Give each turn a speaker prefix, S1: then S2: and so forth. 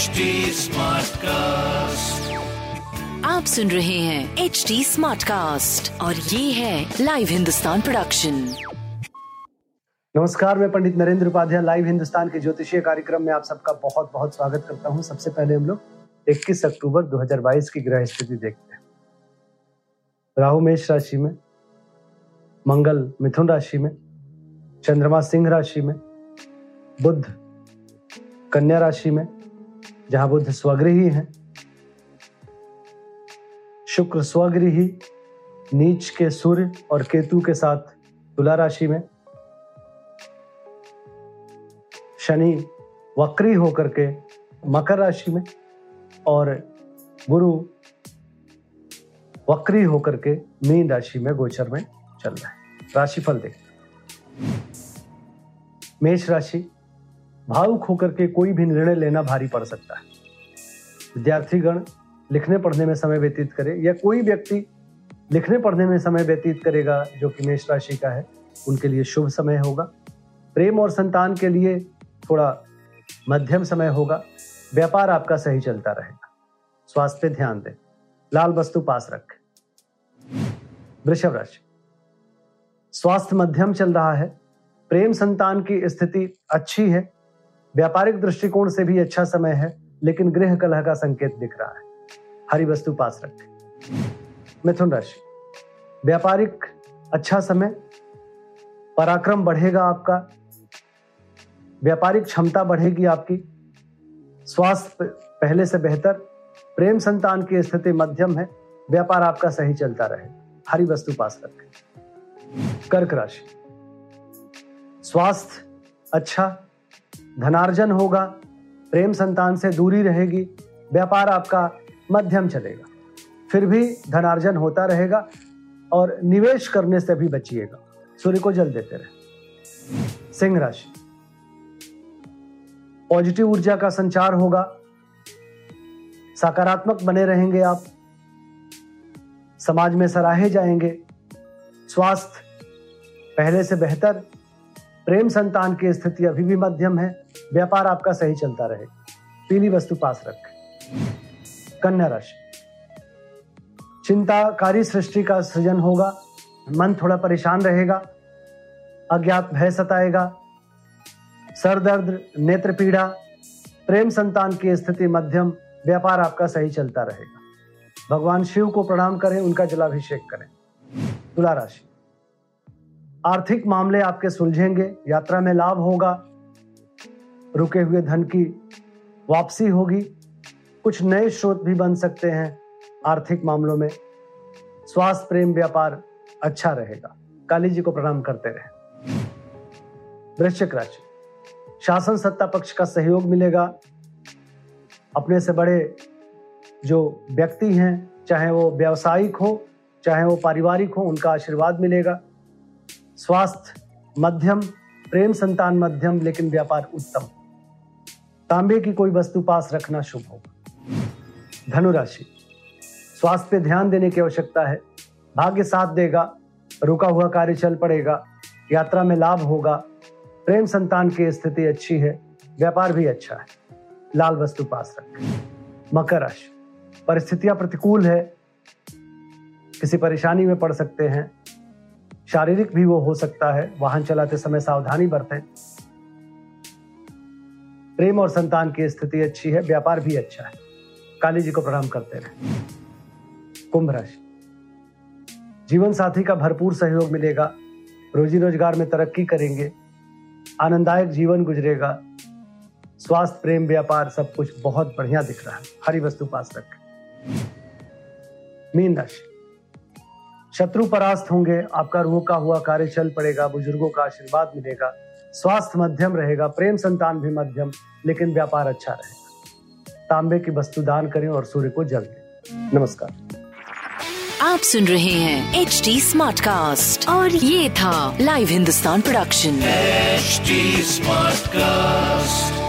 S1: HD Smartcast.
S2: आप सुन रहे हैं एच डी स्मार्ट कास्ट और ये है लाइव हिंदुस्तान प्रोडक्शन
S3: नमस्कार मैं पंडित नरेंद्र उपाध्याय लाइव हिंदुस्तान के ज्योतिषीय कार्यक्रम में आप सबका बहुत बहुत स्वागत करता हूँ। सबसे पहले हम लोग 21 अक्टूबर 2022 की ग्रह स्थिति देखते हैं। राहु मेष राशि में मंगल मिथुन राशि में चंद्रमा सिंह राशि में बुध कन्या राशि में जहाँ बुध स्वगृही हैं। शुक्र स्वगृही, नीच के सूर्य और केतु के साथ तुला राशि में। शनि वक्री होकर के मकर राशि में और गुरु वक्री होकर के मीन राशि में गोचर में चल रहा है। राशिफल देखते। मेष राशि भावुक होकर के कोई भी निर्णय लेना भारी पड़ सकता है। विद्यार्थीगण लिखने पढ़ने में समय व्यतीत करे, या कोई व्यक्ति लिखने पढ़ने में समय व्यतीत करेगा, जो कि मेष राशि का है, उनके लिए शुभ समय होगा। प्रेम और संतान के लिए थोड़ा मध्यम समय होगा। व्यापार आपका सही चलता रहेगा। स्वास्थ्य पे ध्यान दें। लाल वस्तु पास रखें। वृषभ राशि। स्वास्थ्य मध्यम चल रहा है। प्रेम संतान की स्थिति अच्छी है। व्यापारिक दृष्टिकोण से भी अच्छा समय है, लेकिन गृह कलह का संकेत दिख रहा है। हरी वस्तु पास रखें। मिथुन राशि। व्यापारिक अच्छा समय, पराक्रम बढ़ेगा आपका, व्यापारिक क्षमता बढ़ेगी आपकी, स्वास्थ्य पहले से बेहतर, प्रेम संतान की स्थिति मध्यम है, व्यापार आपका सही चलता रहे। हरी वस्तु पास रखें। कर्क राशि। स्वास्थ्य अच्छा धनार्जन होगा, प्रेम संतान से दूरी रहेगी, व्यापार आपका मध्यम चलेगा। फिर भी धनार्जन होता रहेगा और निवेश करने से भी बचिएगा। सूर्य को जल देते रहे। सिंह राशि। पॉजिटिव ऊर्जा का संचार होगा। सकारात्मक बने रहेंगे आप। समाज में सराहे जाएँगे। स्वास्थ्य पहले से बेहतर प्रेम संतान की स्थिति अभी भी मध्यम है। व्यापार आपका सही चलता रहे। पीली वस्तु पास रखें। कन्या राशि। चिंताकारी सृष्टि का सृजन होगा। मन थोड़ा परेशान रहेगा। अज्ञात भय सताएगा। सर दर्द नेत्र पीड़ा, प्रेम संतान की स्थिति मध्यम, व्यापार आपका सही चलता रहेगा। भगवान शिव को प्रणाम करें, उनका जलाभिषेक करें। तुला राशि। आर्थिक मामले आपके सुलझेंगे, यात्रा में लाभ होगा। रुके हुए धन की वापसी होगी। कुछ नए स्रोत भी बन सकते हैं आर्थिक मामलों में। स्वास्थ्य, प्रेम, व्यापार अच्छा रहेगा। काली जी को प्रणाम करते रहे। वृश्चिक राशि। शासन सत्ता पक्ष का सहयोग मिलेगा। अपने से बड़े जो व्यक्ति हैं, चाहे वो व्यावसायिक हो, चाहे वो पारिवारिक हो, उनका आशीर्वाद मिलेगा। स्वास्थ्य मध्यम, प्रेम संतान मध्यम, लेकिन व्यापार उत्तम। तांबे की कोई वस्तु पास रखना शुभ होगा। धनुराशि। स्वास्थ्य पे ध्यान देने की आवश्यकता है। भाग्य साथ देगा, रुका हुआ कार्य चल पड़ेगा, यात्रा में लाभ होगा। प्रेम संतान की स्थिति अच्छी है, व्यापार भी अच्छा है। लाल वस्तु पास रखें। मकर राशि। परिस्थितियाँ प्रतिकूल है। किसी परेशानी में पड़ सकते हैं। शारीरिक भी वो हो सकता है। वाहन चलाते समय सावधानी बरतें। प्रेम और संतान की स्थिति अच्छी है, व्यापार भी अच्छा है। काली जी को प्रणाम करते रहे। कुंभ राशि। जीवन साथी का भरपूर सहयोग मिलेगा। रोजी रोज़गार में तरक्की करेंगे। आनंददायक जीवन गुजरेगा। स्वास्थ्य, प्रेम, व्यापार सब कुछ बहुत बढ़िया दिख रहा है। हरी वस्तु पास रखें। मीन राशि। शत्रु परास्त होंगे आपका रोका हुआ कार्य चल पड़ेगा बुज़ुर्गों का आशीर्वाद मिलेगा स्वास्थ्य मध्यम रहेगा प्रेम संतान भी मध्यम लेकिन व्यापार अच्छा रहेगा। तांबे की वस्तु दान करें और सूर्य को जल दें। नमस्कार।
S2: आप सुन रहे हैं एच डी स्मार्ट कास्ट और ये था live Hindustan production
S1: HD Smartcast.